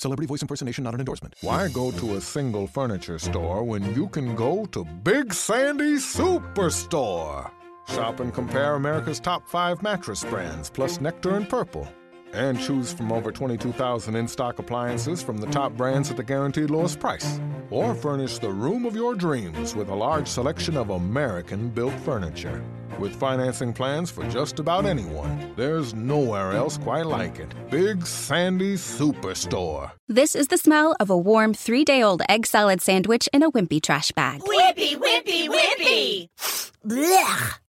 Celebrity voice impersonation not an endorsement. Why go to a single furniture store when you can go to Big Sandy Superstore? Shop and compare America's top five mattress brands, plus Nectar and Purple. And choose from over 22,000 in stock appliances from the top brands at the guaranteed lowest price. Or furnish the room of your dreams with a large selection of American built furniture. With financing plans for just about anyone, there's nowhere else quite like it. Big Sandy Superstore. This is the smell of a warm three day old egg salad sandwich in a wimpy trash bag. Wimpy, wimpy, wimpy! Blech.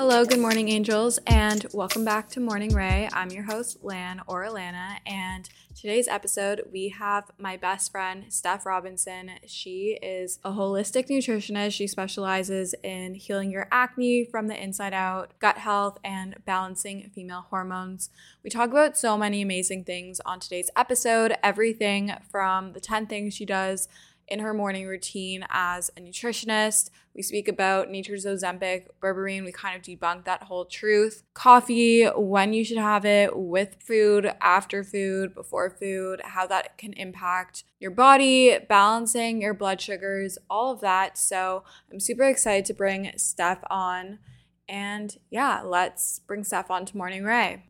Hello, good morning, angels, and welcome back to Morning Rae. I'm your host, Lan or Alana, and today's episode we have my best friend, Steph Robinson. She is a holistic nutritionist. She specializes in healing your acne from the inside out, gut health, and balancing female hormones. We talk about so many amazing things on today's episode everything from the 10 things she does in her morning routine as a nutritionist. We speak about nature's Ozempic, berberine. We kind of debunk that whole truth. Coffee, when you should have it, with food, after food, before food, how that can impact your body, balancing your blood sugars, all of that. So I'm super excited to bring Steph on. And yeah, let's bring Steph on to Morning Rae.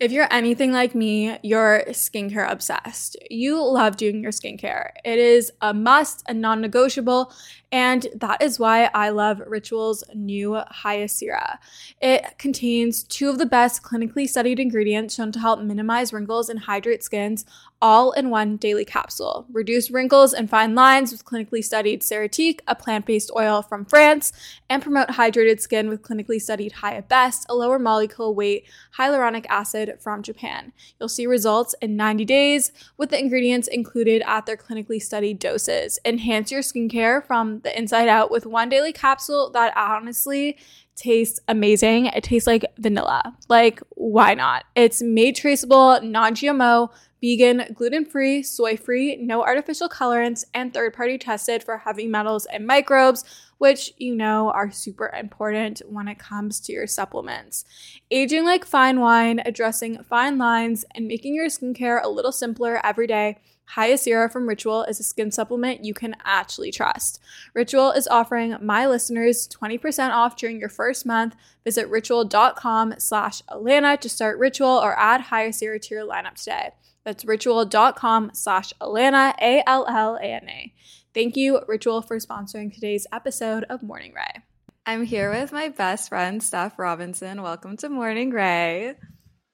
If you're anything like me, you're skincare obsessed. You love doing your skincare. It is a must, a non negotiable, and that is why I love Ritual's new Hyacera. It contains two of the best clinically studied ingredients shown to help minimize wrinkles and hydrate skins all in one daily capsule. Reduce wrinkles and fine lines with clinically studied Ceratiq, a plant based oil from France, and promote hydrated skin with clinically studied Hyabest, a lower molecule weight hyaluronic acid from Japan. You'll see results in 90 days with the ingredients included at their clinically studied doses. Enhance your skincare from the inside out with one daily capsule that honestly tastes amazing. It tastes like vanilla. Like, why not? It's made traceable, non GMO, vegan, gluten free, soy free, no artificial colorants, and third party tested for heavy metals and microbes, which you know are super important when it comes to your supplements. Aging like fine wine, addressing fine lines, and making your skincare a little simpler every day. Hyacera from Ritual is a skin supplement you can actually trust. Ritual is offering my listeners 20% off during your first month. Visit ritual.com slash Alana to start Ritual or add Hyacera to your lineup today. That's ritual.com slash Alana, A L L A N A. Thank you, Ritual, for sponsoring today's episode of Morning Rae. I'm here with my best friend, Steph Robinson. Welcome to Morning Rae.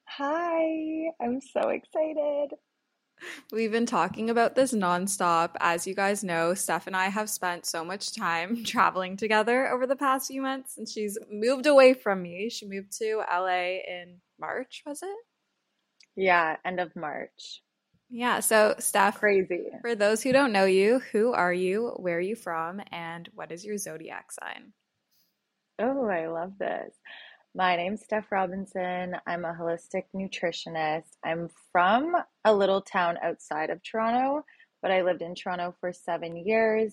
Hi, I'm so excited. We've been talking about this nonstop. As you guys know, Steph and I have spent so much time traveling together over the past few months, and she's moved away from me. She moved to LA in March, was it? Yeah, end of March. Yeah. So, Steph, crazy. For those who don't know you, who are you? Where are you from? And what is your zodiac sign? Oh, I love this. My name's Steph Robinson. I'm a holistic nutritionist. I'm from a little town outside of Toronto, but I lived in Toronto for seven years.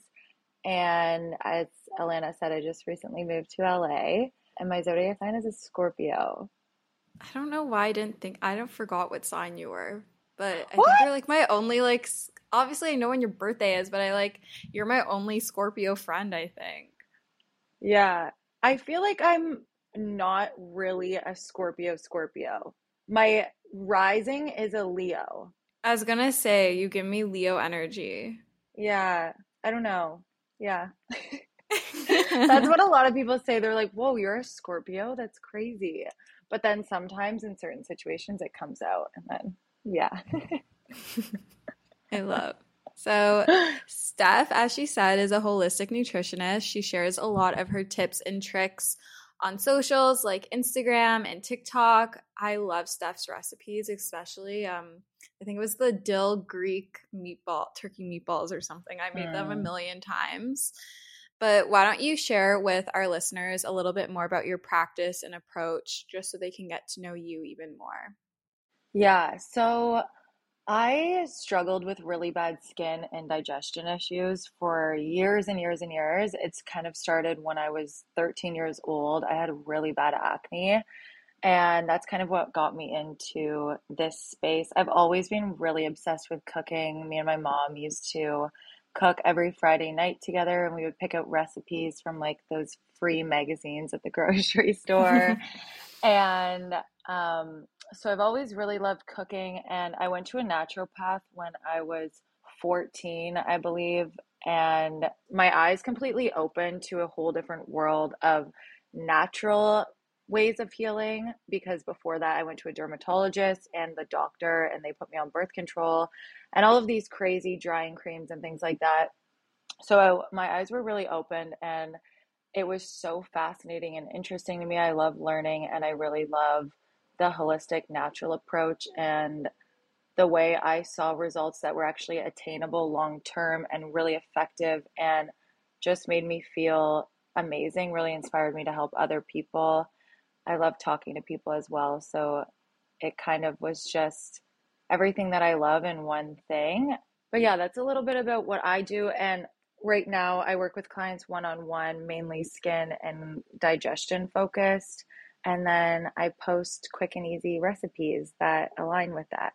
And as Alana said, I just recently moved to LA. And my zodiac sign is a Scorpio. I don't know why I didn't think I don't forgot what sign you were, but I What? think you're like my only like. Obviously, I know when your birthday is, but I like you're my only Scorpio friend. I think. Yeah, I feel like I'm not really a Scorpio Scorpio. My rising is a Leo. I was gonna say you give me Leo energy. Yeah, I don't know. Yeah. That's what a lot of people say. They're like, whoa, you're a Scorpio? That's crazy. But then sometimes in certain situations it comes out and then, yeah. I love. So, Steph, as she said, is a holistic nutritionist. She shares a lot of her tips and tricks on socials like Instagram and TikTok. I love Steph's recipes, especially um I think it was the dill Greek meatball turkey meatballs or something. I made them a Mm. million times. But why don't you share with our listeners a little bit more about your practice and approach just so they can get to know you even more? Yeah, so I struggled with really bad skin and digestion issues for years and years and years. It's kind of started when I was 13 years old. I had really bad acne, and that's kind of what got me into this space. I've always been really obsessed with cooking. Me and my mom used to cook every Friday night together, and we would pick out recipes from like those free magazines at the grocery store. And um, so I've always really loved cooking, and I went to a naturopath when I was 14, I believe, and my eyes completely opened to a whole different world of natural ways of healing because before that I went to a dermatologist and the doctor and they put me on birth control and all of these crazy drying creams and things like that. So I, my eyes were really opened and it was so fascinating and interesting to me. I love learning and I really love the holistic natural approach and the way I saw results that were actually attainable long term and really effective and just made me feel amazing, really inspired me to help other people. I love talking to people as well. So it kind of was just everything that I love in one thing. But yeah, that's a little bit about what I do. And right now, I work with clients one on one, mainly skin and digestion focused. And then I post quick and easy recipes that align with that.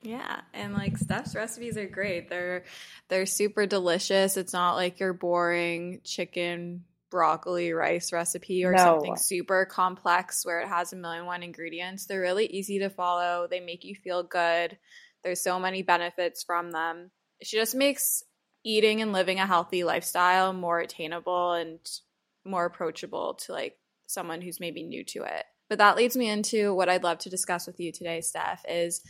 Yeah, and like Steph's recipes are great. They're they're super delicious. It's not like your boring chicken broccoli rice recipe or No. something super complex where it has a million one ingredients. They're really easy to follow. They make you feel good. There's so many benefits from them. She just makes eating and living a healthy lifestyle more attainable and more approachable to like someone who's maybe new to it. But that leads me into what I'd love to discuss with you today, Steph, is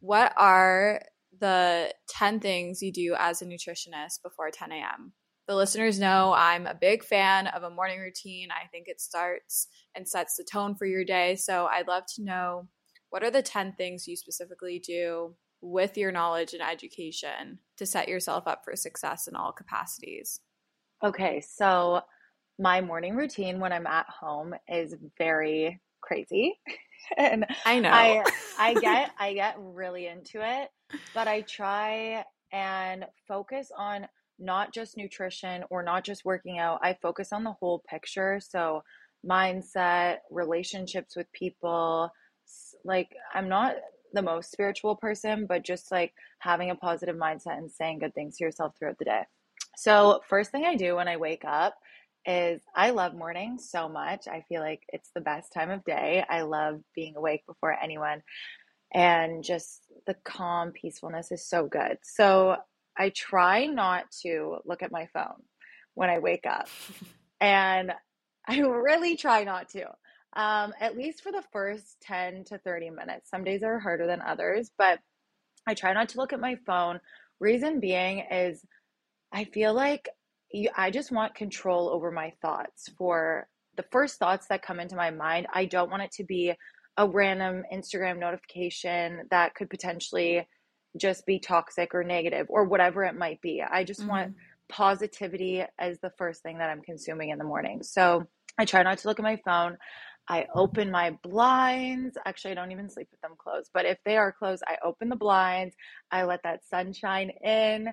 what are the 10 things you do as a nutritionist before 10 a.m.? The listeners know I'm a big fan of a morning routine. I think it starts and sets the tone for your day. So I'd love to know what are the 10 things you specifically do with your knowledge and education to set yourself up for success in all capacities? Okay, so my morning routine when I'm at home is very crazy. and I know. I I get I get really into it, but I try and focus on not just nutrition or not just working out. I focus on the whole picture. So mindset, relationships with people, like I'm not the most spiritual person, but just like having a positive mindset and saying good things to yourself throughout the day. So, first thing I do when I wake up is I love mornings so much. I feel like it's the best time of day. I love being awake before anyone, and just the calm peacefulness is so good. So, I try not to look at my phone when I wake up, and I really try not to. Um, at least for the first 10 to 30 minutes. Some days are harder than others, but I try not to look at my phone. Reason being is I feel like you, I just want control over my thoughts for the first thoughts that come into my mind. I don't want it to be a random Instagram notification that could potentially just be toxic or negative or whatever it might be. I just mm-hmm. want positivity as the first thing that I'm consuming in the morning. So I try not to look at my phone. I open my blinds. Actually, I don't even sleep with them closed, but if they are closed, I open the blinds. I let that sunshine in.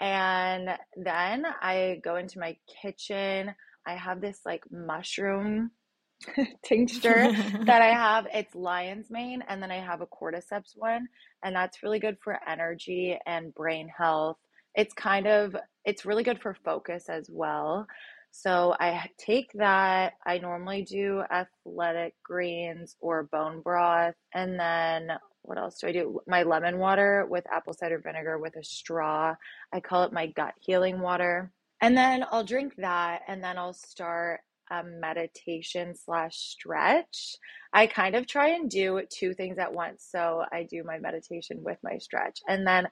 And then I go into my kitchen. I have this like mushroom tincture that I have. It's lion's mane, and then I have a cordyceps one, and that's really good for energy and brain health. It's kind of it's really good for focus as well. So I take that. I normally do athletic greens or bone broth, and then what else do I do? My lemon water with apple cider vinegar with a straw. I call it my gut healing water. And then I'll drink that, and then I'll start a meditation slash stretch. I kind of try and do two things at once. So I do my meditation with my stretch. And then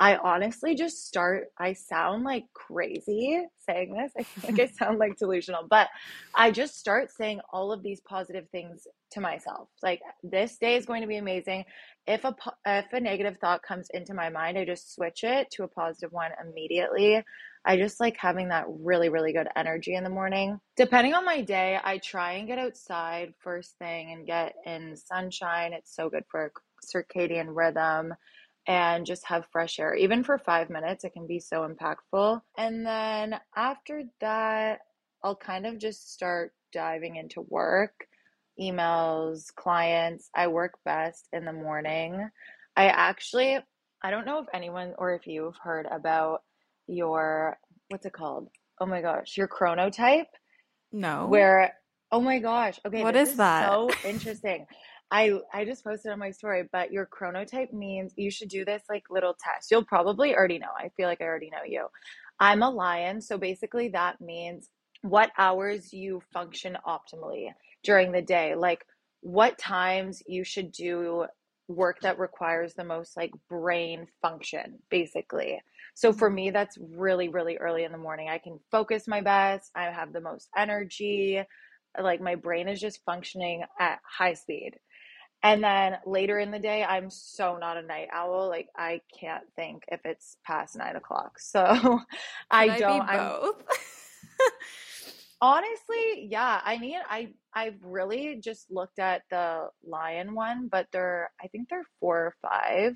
I honestly just start, I sound like crazy saying this. I like I sound like delusional, but I just start saying all of these positive things to myself. Like this day is going to be amazing. If a if a negative thought comes into my mind, I just switch it to a positive one immediately. I just like having that really, really good energy in the morning. Depending on my day, I try and get outside first thing and get in sunshine. It's so good for circadian rhythm and just have fresh air. Even for five minutes, it can be so impactful. And then after that, I'll kind of just start diving into work, emails, clients. I work best in the morning. I actually, I don't know if anyone or if you've heard about your what's it called? Oh my gosh, your chronotype. No. Where oh my gosh. Okay. What is, is that? So interesting. I I just posted on my story, but your chronotype means you should do this like little test. You'll probably already know. I feel like I already know you. I'm a lion, so basically that means what hours you function optimally during the day. Like what times you should do work that requires the most like brain function basically. So for me, that's really, really early in the morning. I can focus my best. I have the most energy. Like my brain is just functioning at high speed. And then later in the day, I'm so not a night owl. Like I can't think if it's past nine o'clock. So I, I don't. both. honestly, yeah. I mean, I I've really just looked at the lion one, but they're I think they're four or five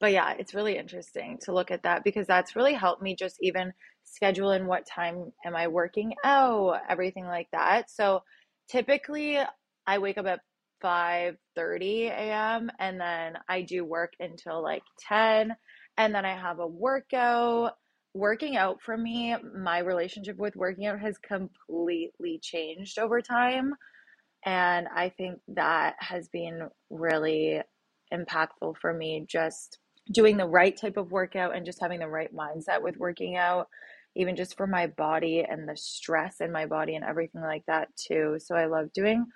but yeah, it's really interesting to look at that because that's really helped me just even schedule in what time am I working out, everything like that. So typically I wake up at 5:30 a.m. and then I do work until like 10 and then I have a workout. Working out for me, my relationship with working out has completely changed over time. And I think that has been really impactful for me just doing the right type of workout and just having the right mindset with working out even just for my body and the stress in my body and everything like that too. So i love doing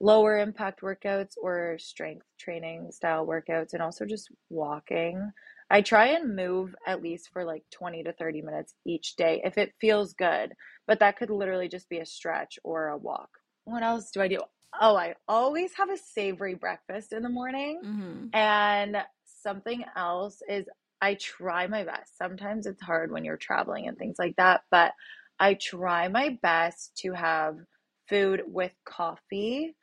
lower impact workouts or strength training style workouts and also just walking. I try and move at least for like 20 to 30 minutes each day if it feels good but that could literally just be a stretch or a walk. What else do i do? Oh i always have a savory breakfast in the morning mm-hmm. and something else is I try my best. Sometimes it's hard when you're traveling and things like that, but I try my best to have food with coffee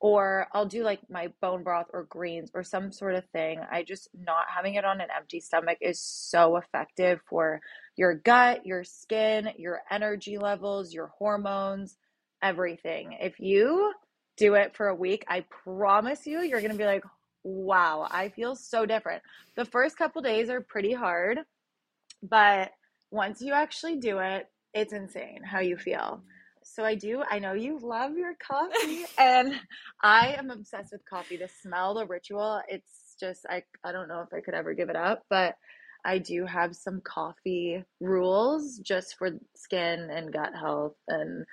or I'll do like my bone broth or greens or some sort of thing. I just not having it on an empty stomach is so effective for your gut, your skin, your energy levels, your hormones, everything. If you do it for a week, I promise you, you're going to be like, wow, I feel so different. The first couple days are pretty hard, but once you actually do it, it's insane how you feel. So I do. I know you love your coffee, and I am obsessed with coffee. The smell, the ritual, it's just I I don't know if I could ever give it up, but I do have some coffee rules just for skin and gut health and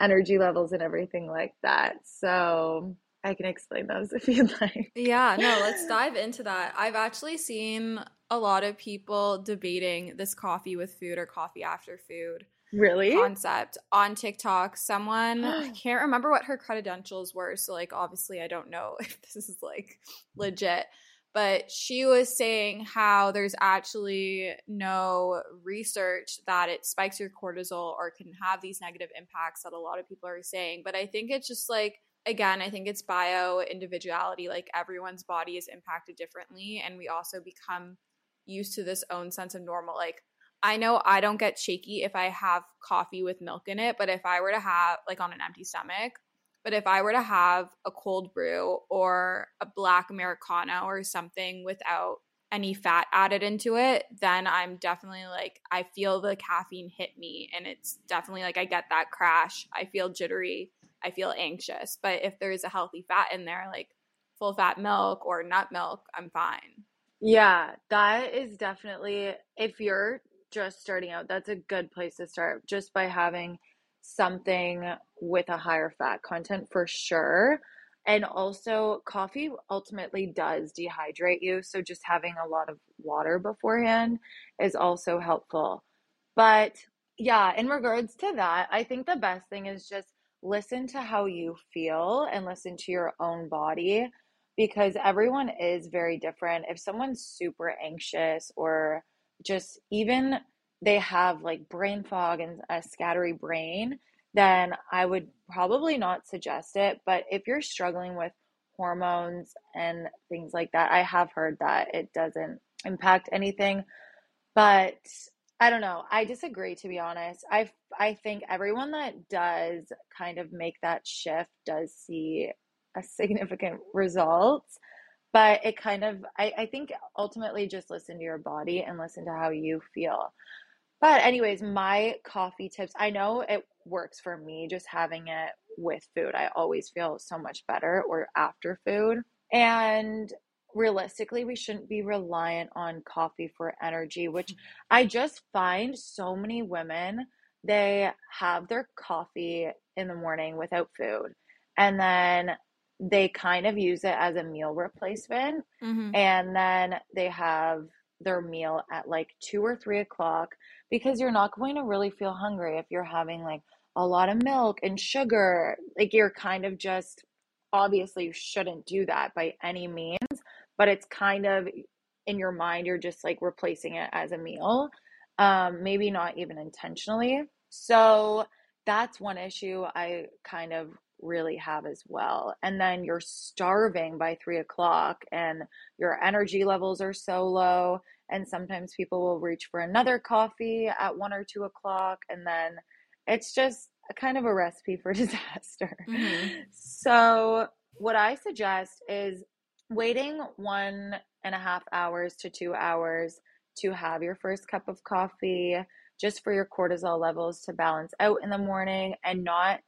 energy levels and everything like that. So I can explain those if you'd like. Yeah, no, let's dive into that. I've actually seen a lot of people debating this coffee with food or coffee after food really concept on TikTok. Someone I can't remember what her credentials were, so like obviously I don't know if this is like legit. But she was saying how there's actually no research that it spikes your cortisol or can have these negative impacts that a lot of people are saying. But I think it's just like again, I think it's bio individuality. Like everyone's body is impacted differently. And we also become used to this own sense of normal. Like, I know I don't get shaky if I have coffee with milk in it, but if I were to have, like, on an empty stomach, but if I were to have a cold brew or a black Americano or something without any fat added into it, then I'm definitely like, I feel the caffeine hit me. And it's definitely like I get that crash. I feel jittery. I feel anxious. But if there's a healthy fat in there, like full fat milk or nut milk, I'm fine. Yeah, that is definitely, if you're just starting out, that's a good place to start just by having something with a higher fat content for sure. And also, coffee ultimately does dehydrate you. So, just having a lot of water beforehand is also helpful. But yeah, in regards to that, I think the best thing is just listen to how you feel and listen to your own body because everyone is very different. If someone's super anxious or just even they have like brain fog and a scattery brain, then I would probably not suggest it. But if you're struggling with hormones and things like that, I have heard that it doesn't impact anything. But I don't know. I disagree to be honest. I I think everyone that does kind of make that shift does see a significant results. But it kind of I, I think ultimately just listen to your body and listen to how you feel. But anyways, my coffee tips, I know it works for me just having it with food. I always feel so much better or after food. And realistically we shouldn't be reliant on coffee for energy which i just find so many women they have their coffee in the morning without food and then they kind of use it as a meal replacement mm-hmm. and then they have their meal at like two or three o'clock because you're not going to really feel hungry if you're having like a lot of milk and sugar like you're kind of just obviously you shouldn't do that by any means but it's kind of in your mind you're just like replacing it as a meal um maybe not even intentionally. So that's one issue i kind of really have as well. And then you're starving by three o'clock and your energy levels are so low and sometimes people will reach for another coffee at one or two o'clock and then it's just a kind of a recipe for disaster. Mm-hmm. so what i suggest is waiting one and a half hours to two hours to have your first cup of coffee just for your cortisol levels to balance out in the morning and not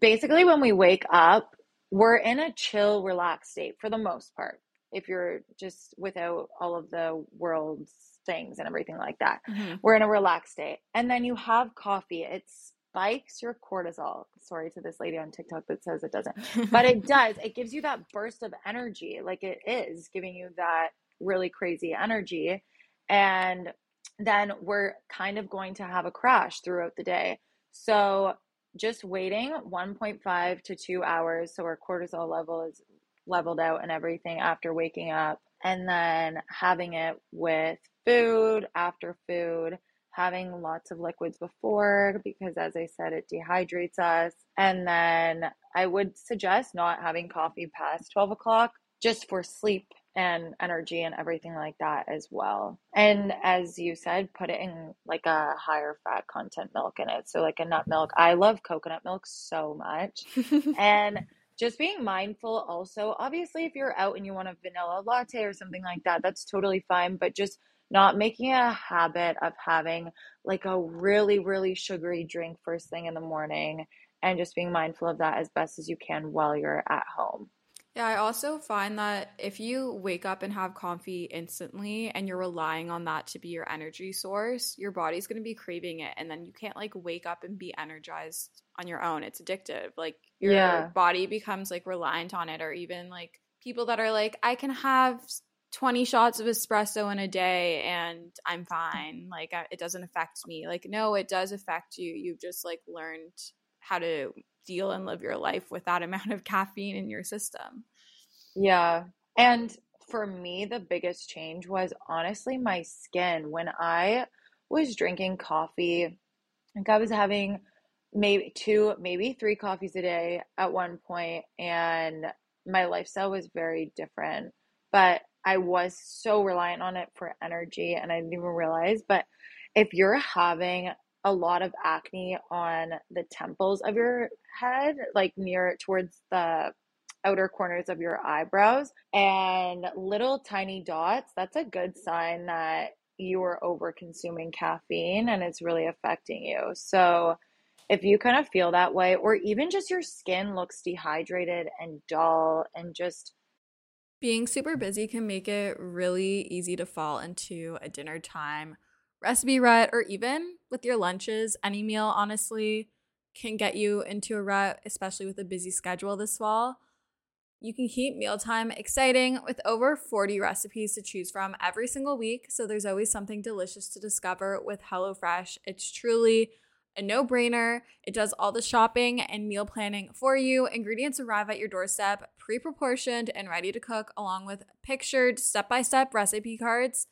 basically when we wake up we're in a chill relaxed state for the most part if you're just without all of the world's things and everything like that. Mm-hmm. we're in a relaxed state. And then you have coffee. It's spikes your cortisol. Sorry to this lady on TikTok that says it doesn't, but it does. It gives you that burst of energy, like it is giving you that really crazy energy. And then we're kind of going to have a crash throughout the day. So just waiting 1.5 to 2 hours so our cortisol level is leveled out and everything after waking up and then having it with food after food having lots of liquids before because as I said it dehydrates us and then I would suggest not having coffee past 12 o'clock just for sleep and energy and everything like that as well. And as you said, put it in like a higher fat content milk in it. So like a nut milk. I love coconut milk so much. and just being mindful also, obviously if you're out and you want a vanilla latte or something like that, that's totally fine, but just not making a habit of having like a really, really sugary drink first thing in the morning and just being mindful of that as best as you can while you're at home. Yeah, I also find that if you wake up and have coffee instantly and you're relying on that to be your energy source, your body's going to be craving it and then you can't like wake up and be energized on your own. It's addictive. Like your Yeah. body becomes like reliant on it or even like people that are like I can have 20 shots of espresso in a day and I'm fine. Like it doesn't affect me. Like no, it does affect you. You've just like learned how to deal and live your life with that amount of caffeine in your system. Yeah. And for me, the biggest change was honestly my skin. When I was drinking coffee, like I was having maybe two, maybe three coffees a day at one point, and my lifestyle was very different. But I was so reliant on it for energy, and I didn't even realize. But if you're having a lot of acne on the temples of your head, like near towards the outer corners of your eyebrows and little tiny dots, that's a good sign that you are over consuming caffeine and it's really affecting you. So, if you kind of feel that way, or even just your skin looks dehydrated and dull and just Being super busy can make it really easy to fall into a dinner time recipe rut, or even with your lunches. Any meal, honestly, can get you into a rut, especially with a busy schedule this fall. You can keep mealtime exciting with over 40 recipes to choose from every single week, so there's always something delicious to discover with HelloFresh. It's truly a no brainer. It does all the shopping and meal planning for you. Ingredients arrive at your doorstep, pre proportioned and ready to cook, along with pictured step by step recipe cards.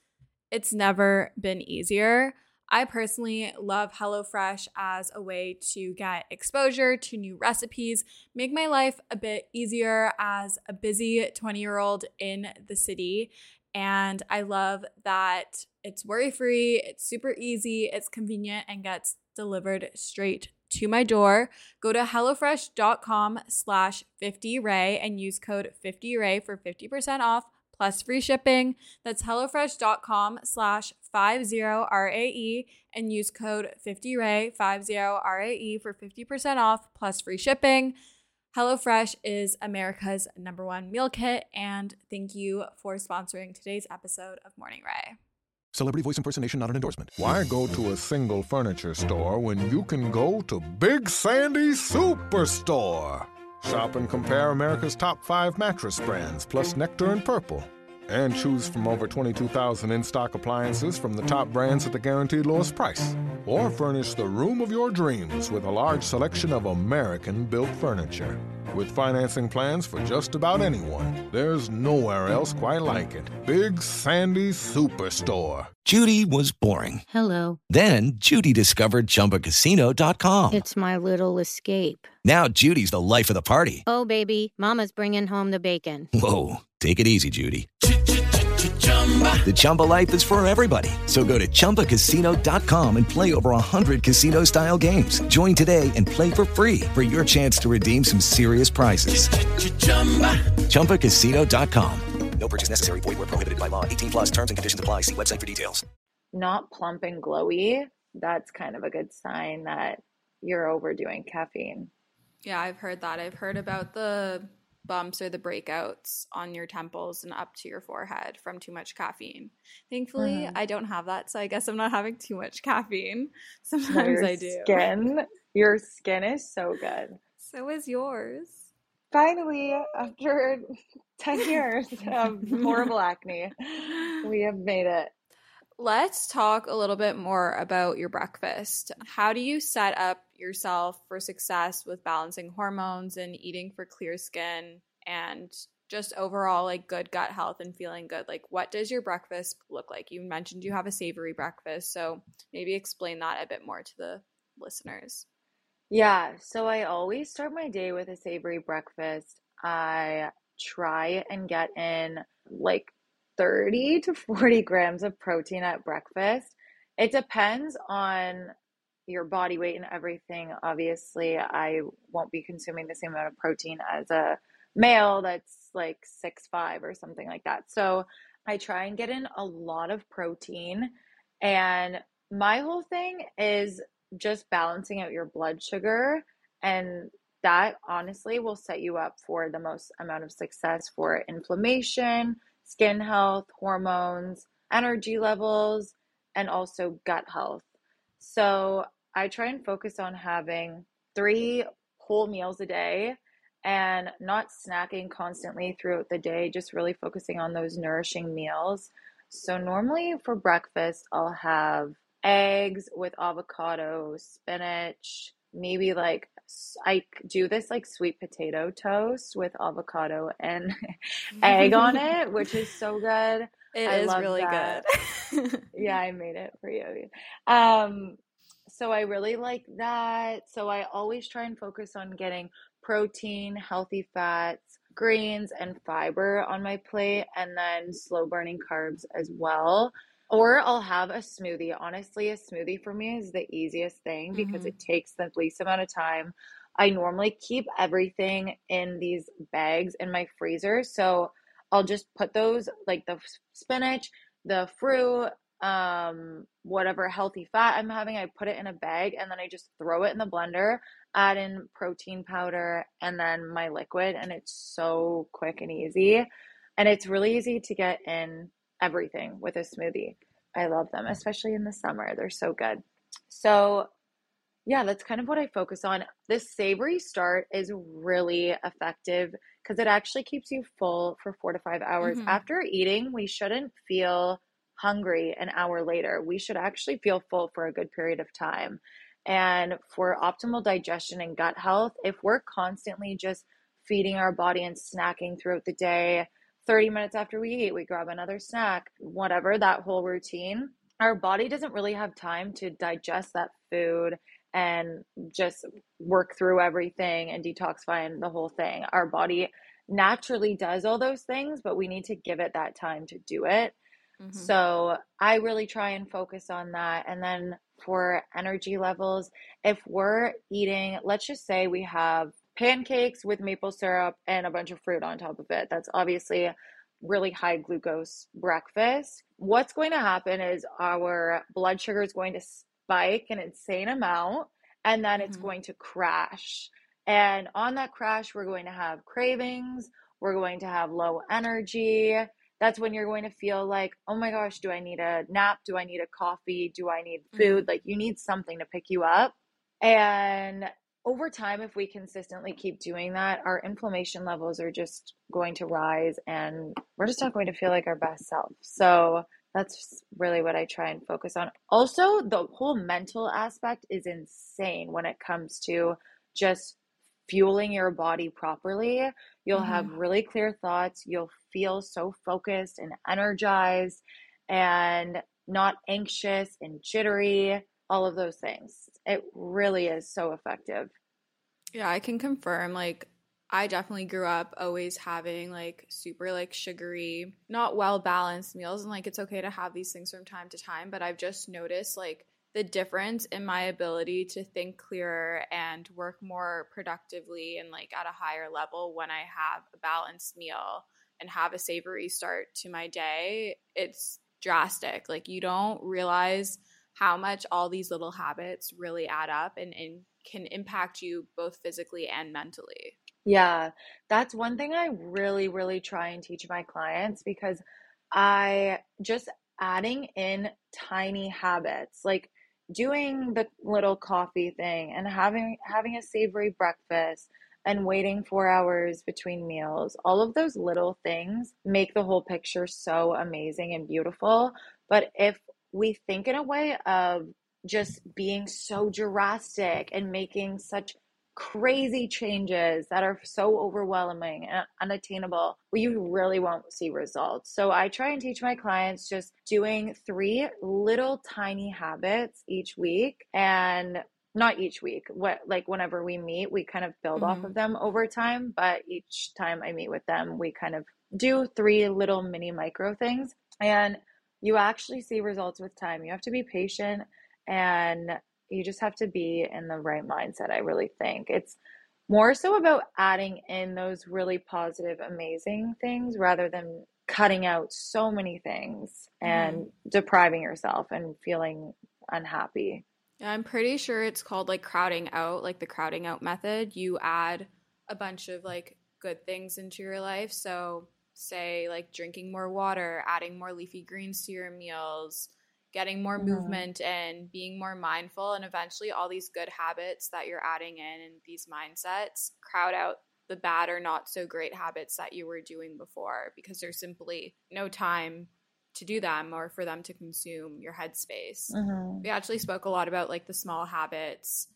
It's never been easier. I personally love HelloFresh as a way to get exposure to new recipes, make my life a bit easier as a busy 20 year old in the city. And I love that it's worry free, it's super easy, it's convenient, and gets delivered straight to my door. Go to HelloFresh.com slash 50RAE and use code 50RAE for 50% off plus free shipping. That's HelloFresh.com slash 50RAE and use code 50Ray, 50RAE for 50% off plus free shipping. HelloFresh is America's number one meal kit, and thank you for sponsoring today's episode of Morning Rae. Celebrity voice impersonation not an endorsement. Why go to a single furniture store when you can go to Big Sandy Superstore? Shop and compare America's top five mattress brands, plus Nectar and Purple. And choose from over 22,000 in stock appliances from the top brands at the guaranteed lowest price. Or furnish the room of your dreams with a large selection of American built furniture. With financing plans for just about anyone, there's nowhere else quite like it. Big Sandy Superstore. Judy was boring. Hello. Then Judy discovered ChumbaCasino.com. It's my little escape. Now Judy's the life of the party. Oh, baby, Mama's bringing home the bacon. Whoa, take it easy, Judy. The Chumba life is for everybody. So go to ChumbaCasino.com and play over 100 casino style games. Join today and play for free for your chance to redeem some serious prizes. chumba ChumbaCasino.com. No purchase necessary. Void where prohibited by law. 18 plus terms and conditions apply. See website for details. not plump and glowy, that's kind of a good sign that you're overdoing caffeine. Yeah, I've heard that. I've heard about the bumps or the breakouts on your temples and up to your forehead from too much caffeine. Thankfully, Mhm. I don't have that, so I guess I'm not having too much caffeine. Sometimes I do. Skin, your skin is so good. So is yours. Finally, after 10 years of horrible acne, we have made it. Let's talk a little bit more about your breakfast. How do you set up yourself for success with balancing hormones and eating for clear skin and just overall like good gut health and feeling good? Like what does your breakfast look like? You mentioned you have a savory breakfast, so maybe explain that a bit more to the listeners. Yeah, so I always start my day with a savory breakfast. I try and get in like 30 to 40 grams of protein at breakfast. It depends on your body weight and everything. Obviously, I won't be consuming the same amount of protein as a male that's like six five or something like that. So I try and get in a lot of protein. And my whole thing is just balancing out your blood sugar and that honestly will set you up for the most amount of success for inflammation, skin health, hormones, energy levels, and also gut health. So I try and focus on having three whole meals a day and not snacking constantly throughout the day, just really focusing on those nourishing meals. So, normally for breakfast, I'll have eggs with avocado, spinach, maybe like I do this like sweet potato toast with avocado and egg on it, which is so good. It I is really that. good. yeah, I made it for you. Um, so I really like that. So I always try and focus on getting protein, healthy fats, greens, and fiber on my plate, and then slow burning carbs as well. Or I'll have a smoothie. Honestly, a smoothie for me is the easiest thing because Mhm. it takes the least amount of time. I normally keep everything in these bags in my freezer. So I'll just put those, like the spinach, the fruit, um, whatever healthy fat I'm having, I put it in a bag and then I just throw it in the blender, add in protein powder and then my liquid. And it's so quick and easy. And it's really easy to get in everything with a smoothie. I love them, especially in the summer. They're so good. So, yeah, that's kind of what I focus on. This savory start is really effective because it actually keeps you full for four to five hours. Mhm. After eating, we shouldn't feel hungry an hour later. We should actually feel full for a good period of time. And for optimal digestion and gut health, if we're constantly just feeding our body and snacking throughout the day, 30 minutes after we eat, we grab another snack, whatever, that whole routine, our body doesn't really have time to digest that food and just work through everything and detoxify and the whole thing. Our body naturally does all those things, but we need to give it that time to do it. Mhm. So I really try and focus on that. And then for energy levels, if we're eating, let's just say we have pancakes with maple syrup and a bunch of fruit on top of it. That's obviously a really high glucose breakfast. What's going to happen is our blood sugar is going to spike an insane amount and then it's Mhm. going to crash. And on that crash, we're going to have cravings, we're going to have low energy. That's when you're going to feel like, oh my gosh, do I need a nap? Do I need a coffee? Do I need food? Mm-hmm. Like, you need something to pick you up. And over time, if we consistently keep doing that, our inflammation levels are just going to rise and we're just not going to feel like our best self. So, that's really what I try and focus on. Also, the whole mental aspect is insane when it comes to just fueling your body properly. You'll have mm-hmm. really clear thoughts. You'll feel so focused and energized and not anxious and jittery, all of those things. It really is so effective. Yeah, I can confirm. Like, I definitely grew up always having like super like sugary, not well balanced meals. And like, it's okay to have these things from time to time. But I've just noticed like the difference in my ability to think clearer and work more productively and like at a higher level when I have a balanced meal and have a savory start to my day. It's drastic. Like, you don't realize how much all these little habits really add up and, and can impact you both physically and mentally. Yeah, that's one thing I really, really try and teach my clients because I just adding in tiny habits, like doing the little coffee thing and having having a savory breakfast and waiting 4 hours between meals. All of those little things make the whole picture so amazing and beautiful. But if we think in a way of just being so drastic and making such crazy changes that are so overwhelming and unattainable, well, you really won't see results. So I try and teach my clients just doing three little tiny habits each week and not each week. What like whenever we meet we kind of build off Mhm. of them over time but each time i meet with them we kind of do three little mini micro things. And you actually see results with time. You have to be patient and you just have to be in the right mindset i really think. It's more so about adding in those really positive amazing things rather than cutting out so many things and depriving yourself and feeling unhappy I'm pretty sure it's called like crowding out, like the crowding out method. You add a bunch of like good things into your life. So, say like drinking more water, adding more leafy greens to your meals, getting more mm-hmm. movement and being more mindful and eventually all these good habits that you're adding in and these mindsets crowd out the bad or not so great habits that you were doing before because there's simply no time to do them or for them to consume your headspace. Mm-hmm. We actually spoke a lot about like the small habits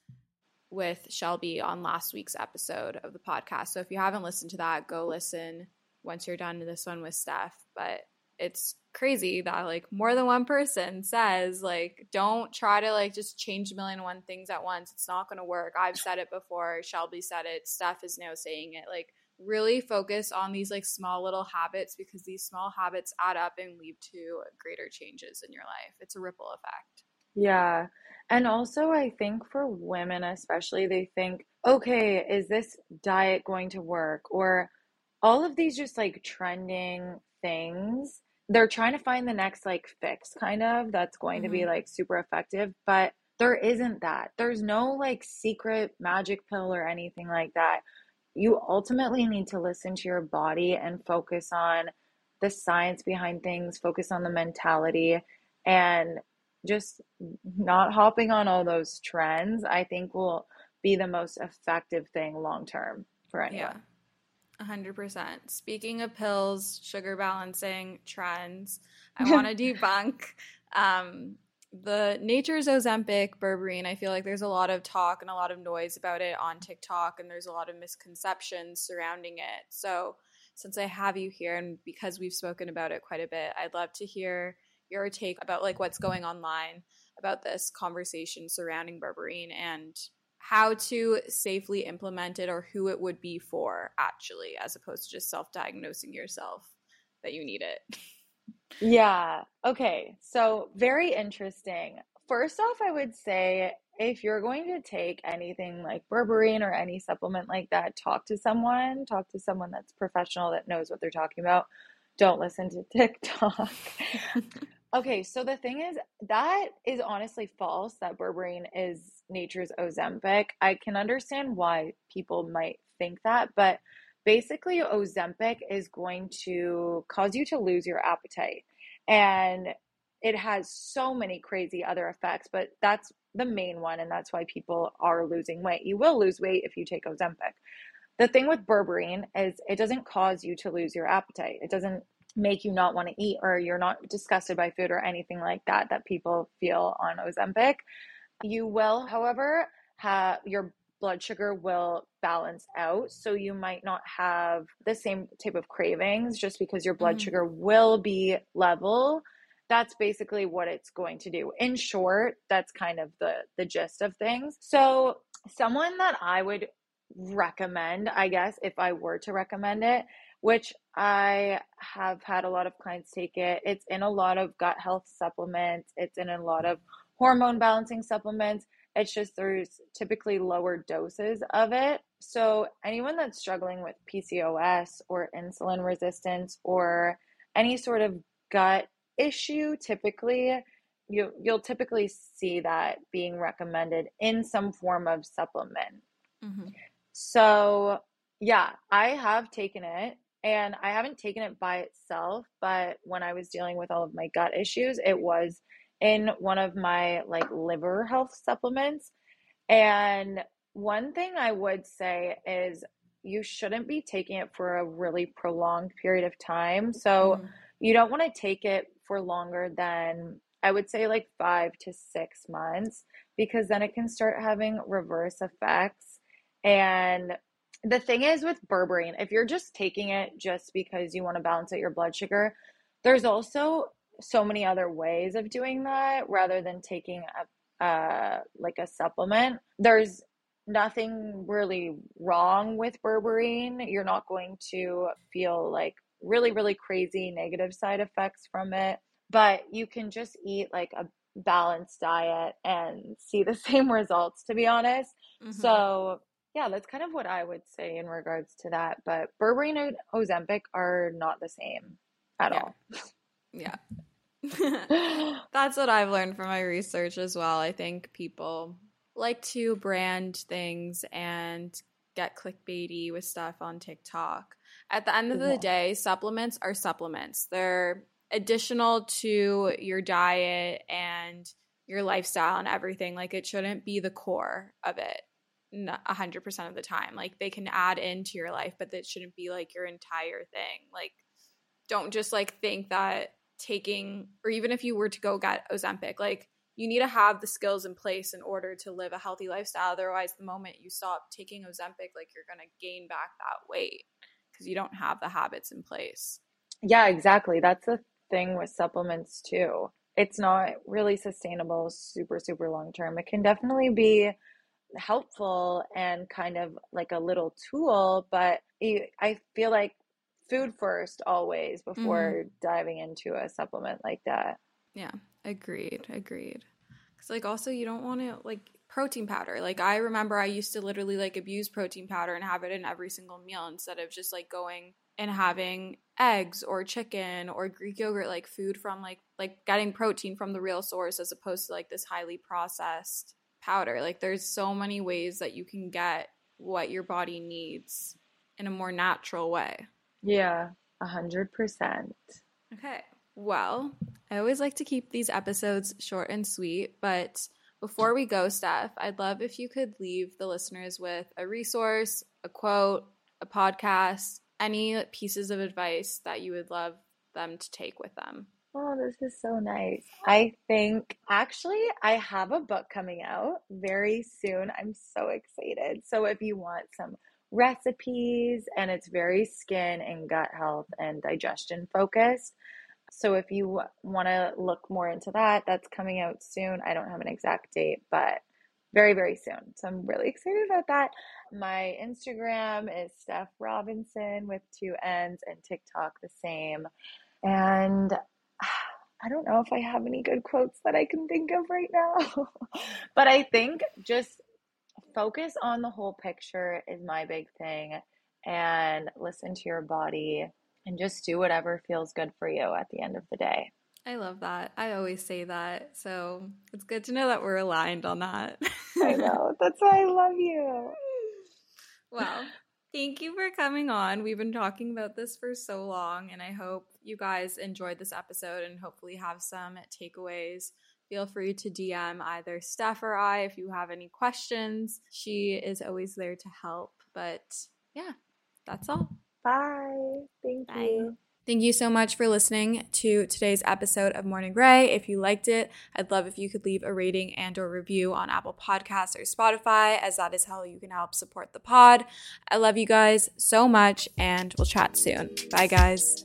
with Shelby on last week's episode of the podcast. So if you haven't listened to that, go listen once you're done to this one with Steph. But it's crazy that like more than one person says like don't try to like just change a million and one things at once it's not going to work i've said it before shelby said it steph is now saying it like really focus on these like small little habits because these small habits add up and lead to greater changes in your life. It's a ripple effect. Yeah. And also i think for women especially they think okay is this diet going to work? Or all of these just like trending things they're trying to find the next like fix kind of that's going mm-hmm. to be mm-hmm. like super effective but there isn't that. There's no like secret magic pill or anything like that you ultimately need to listen to your body and focus on the science behind things focus on the mentality and just not hopping on all those trends i think will be the most effective thing long term for anyone yeah. 100%. Speaking of pills, sugar balancing trends, I want to debunk um, the Nature's Ozempic berberine. I feel like there's a lot of talk and a lot of noise about it on TikTok, and there's a lot of misconceptions surrounding it. So, since I have you here, and because we've spoken about it quite a bit, I'd love to hear your take about like what's going online about this conversation surrounding berberine and how to safely implement it or who it would be for actually as opposed to just self-diagnosing yourself that you need it yeah okay so very interesting. First off i would say if you're going to take anything like berberine or any supplement like that talk to someone talk to someone that's professional that knows what they're talking about. Don't listen to tiktok. Okay, so the thing is, that is honestly false that berberine is nature's Ozempic. I can understand why people might think that, but basically, Ozempic is going to cause you to lose your appetite. And it has so many crazy other effects, but that's the main one. And that's why people are losing weight. You will lose weight if you take Ozempic. The thing with berberine is it doesn't cause you to lose your appetite. It doesn't make you not want to eat or you're not disgusted by food or anything like that that people feel on Ozempic. You will, however, have your blood sugar will balance out. So you might not have the same type of cravings just because your blood mm-hmm. sugar will be level. That's basically what it's going to do. In short, that's kind of the the gist of things. So someone that I would recommend, I guess, if I were to recommend it, which I have had a lot of clients take it. It's in a lot of gut health supplements, it's in a lot of hormone balancing supplements. It's just there's typically lower doses of it. So, anyone that's struggling with PCOS or insulin resistance or any sort of gut issue, typically you you'll typically see that being recommended in some form of supplement. Mm-hmm. So, yeah, I have taken it and I haven't taken it by itself, but when I was dealing with all of my gut issues, it was in one of my like liver health supplements. And one thing I would say is you shouldn't be taking it for a really prolonged period of time. So mm. you don't want to take it for longer than I would say like five to six months because then it can start having reverse effects. And the thing is with berberine, if you're just taking it just because you want to balance out your blood sugar, there's also so many other ways of doing that rather than taking a uh, like a supplement. There's nothing really wrong with berberine. You're not going to feel like really really crazy negative side effects from it, but you can just eat like a balanced diet and see the same results to be honest. Mm-hmm. So yeah, that's kind of what I would say in regards to that. But berberine and Ozempic are not the same at yeah. all. Yeah. That's what I've learned from my research as well. I think people like to brand things and get clickbaity with stuff on TikTok. At the end of the day, supplements are supplements. They're additional to your diet and your lifestyle and everything. Like it shouldn't be the core of it a hundred percent of the time. Like they can add into your life, but that shouldn't be like your entire thing. Like don't just like think that taking or even if you were to go get Ozempic, like you need to have the skills in place in order to live a healthy lifestyle. Otherwise, the moment you stop taking Ozempic, like you're gonna gain back that weight because you don't have the habits in place. Yeah, exactly. That's the thing with supplements too. It's not really sustainable super, super long term. It can definitely be helpful and kind of like a little tool, but I feel like food first always before mm-hmm. diving into a supplement like that. Yeah, agreed, agreed. Cuz like also you don't want to like protein powder. Like I remember I used to literally like abuse protein powder and have it in every single meal instead of just like going and having eggs or chicken or Greek yogurt like food from like like getting protein from the real source as opposed to like this highly processed powder. Like there's so many ways that you can get what your body needs in a more natural way. Yeah, a hundred percent. Okay. Well, I always like to keep these episodes short and sweet, but before we go, Steph, I'd love if you could leave the listeners with a resource, a quote, a podcast, any pieces of advice that you would love them to take with them. Oh, this is so nice. I think actually I have a book coming out very soon. I'm so excited. So if you want some recipes and it's very skin and gut health and digestion focused. So if you want to look more into that, that's coming out soon. I don't have an exact date, but very, very soon. So I'm really excited about that. My Instagram is Steph Robinson with two N's and TikTok the same. And I don't know if I have any good quotes that I can think of right now, but I think just focus on the whole picture is my big thing and listen to your body and just do whatever feels good for you at the end of the day. I love that. I always say that. So it's good to know that we're aligned on that. I know. That's why I love you. Well, thank you for coming on. We've been talking about this for so long, and I hope you guys enjoyed this episode and hopefully have some takeaways. Feel free to DM either Steph or I if you have any questions. She is always there to help. But yeah, that's all. Bye. Thank Bye. you. Thank you so much for listening to today's episode of Morning Rae. If you liked it, I'd love if you could leave a rating and or review on Apple Podcasts or Spotify as that is how you can help support the pod. I love you guys so much and we'll chat soon. Bye guys.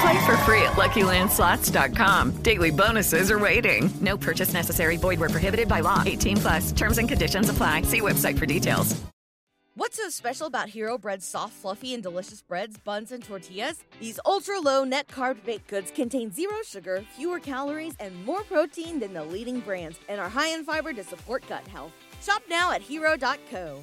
Play for free at LuckyLandSlots.com. Daily bonuses are waiting. No purchase necessary. Void where prohibited by law. 18 plus. Terms and conditions apply. See website for details. What's so special about Hero Bread's soft, fluffy, and delicious breads, buns, and tortillas? These ultra-low net carb baked goods contain zero sugar, fewer calories, and more protein than the leading brands, and are high in fiber to support gut health. Shop now at hero.co.